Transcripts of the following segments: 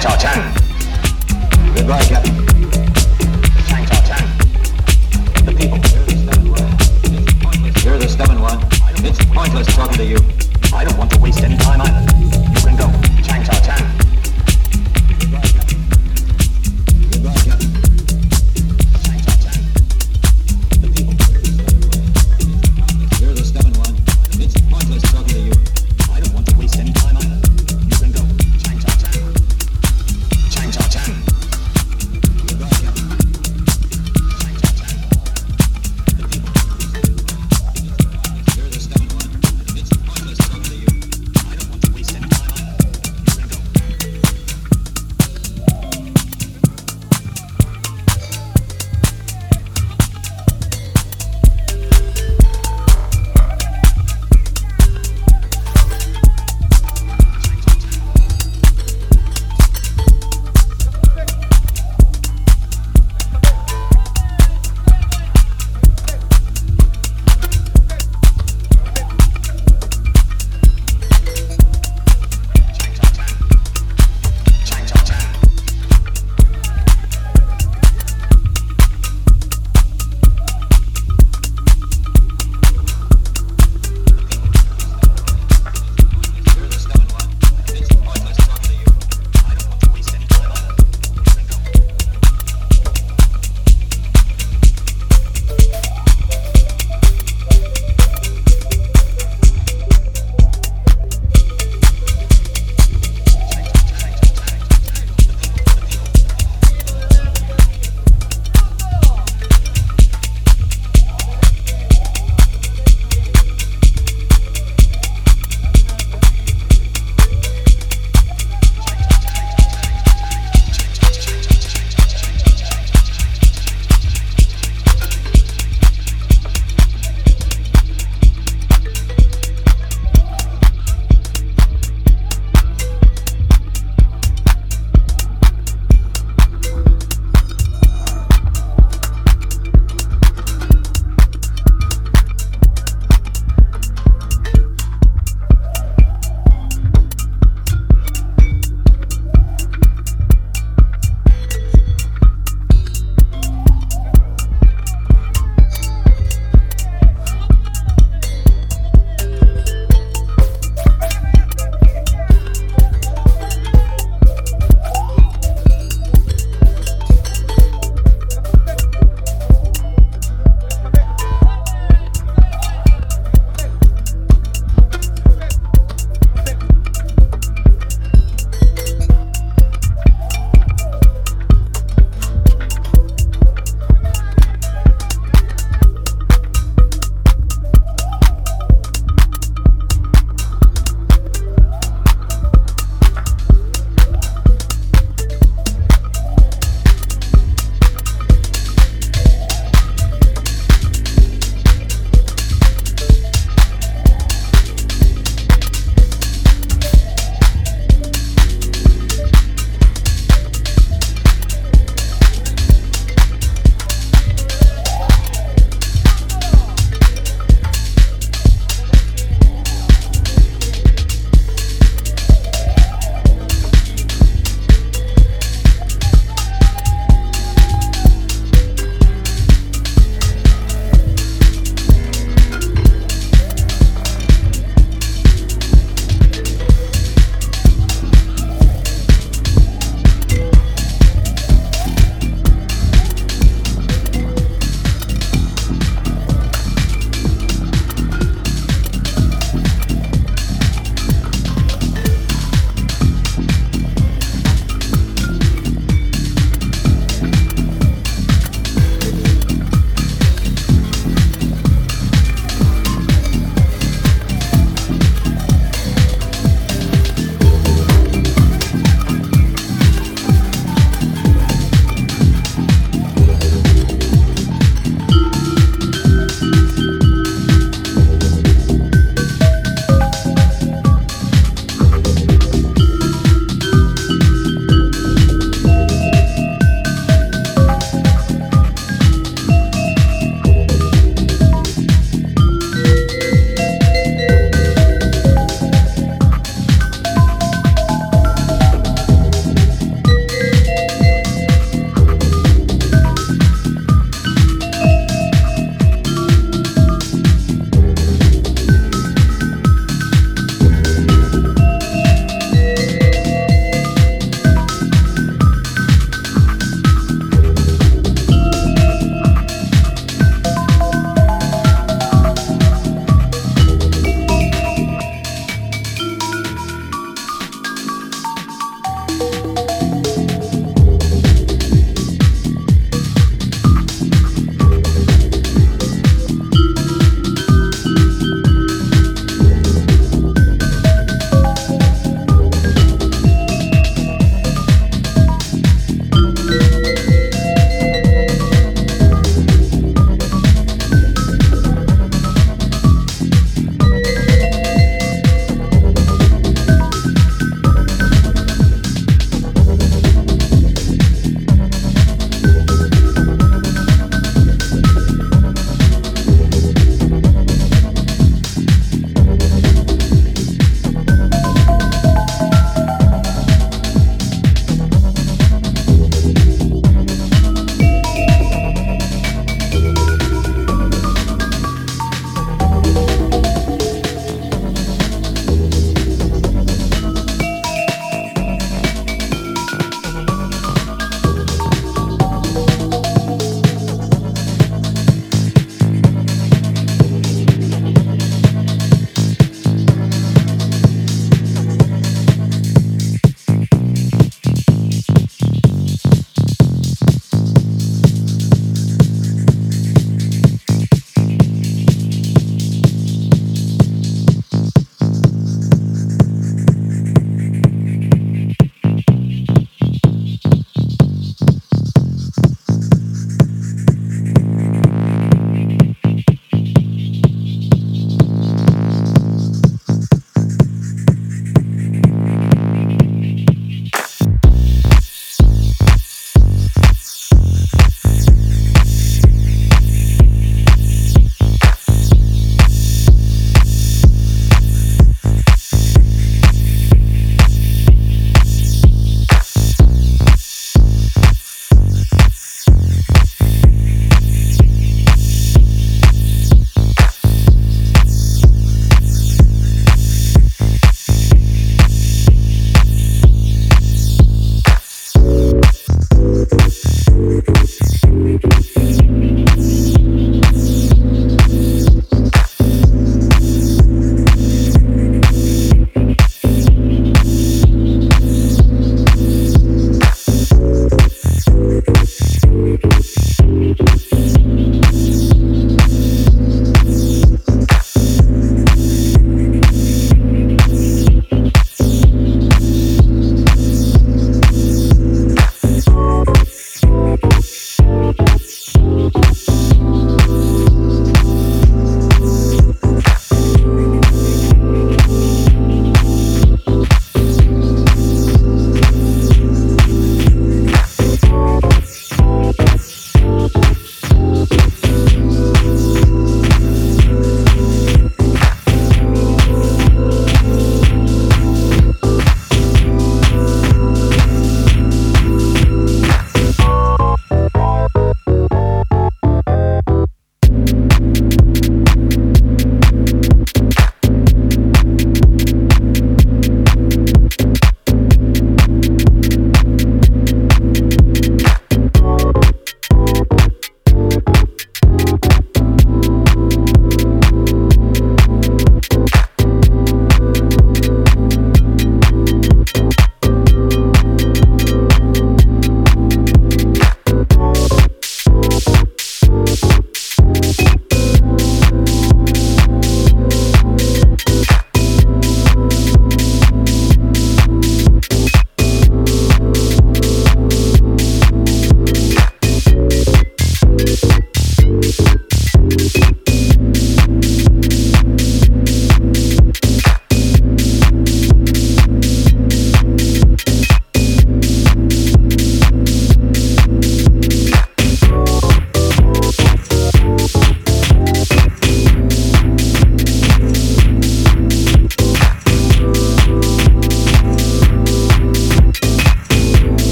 Tanks are Captain. The people. You're the stubborn one. It's pointless talking to you.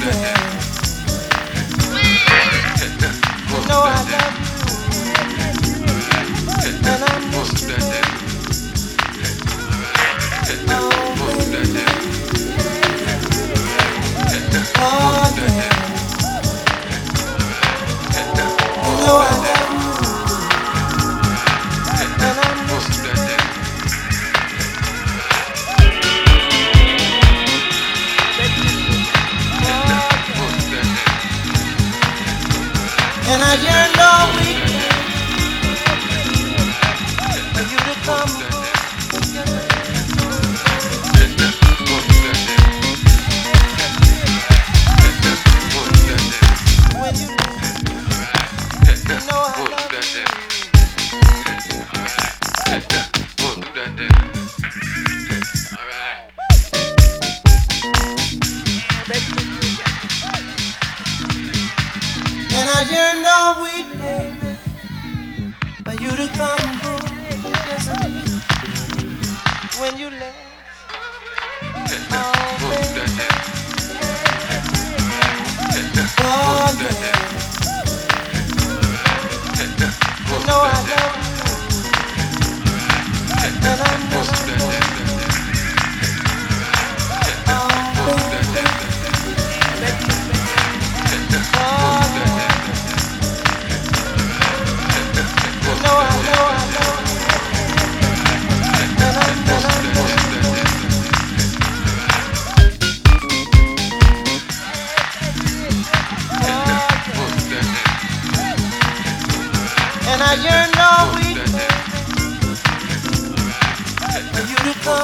Know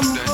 I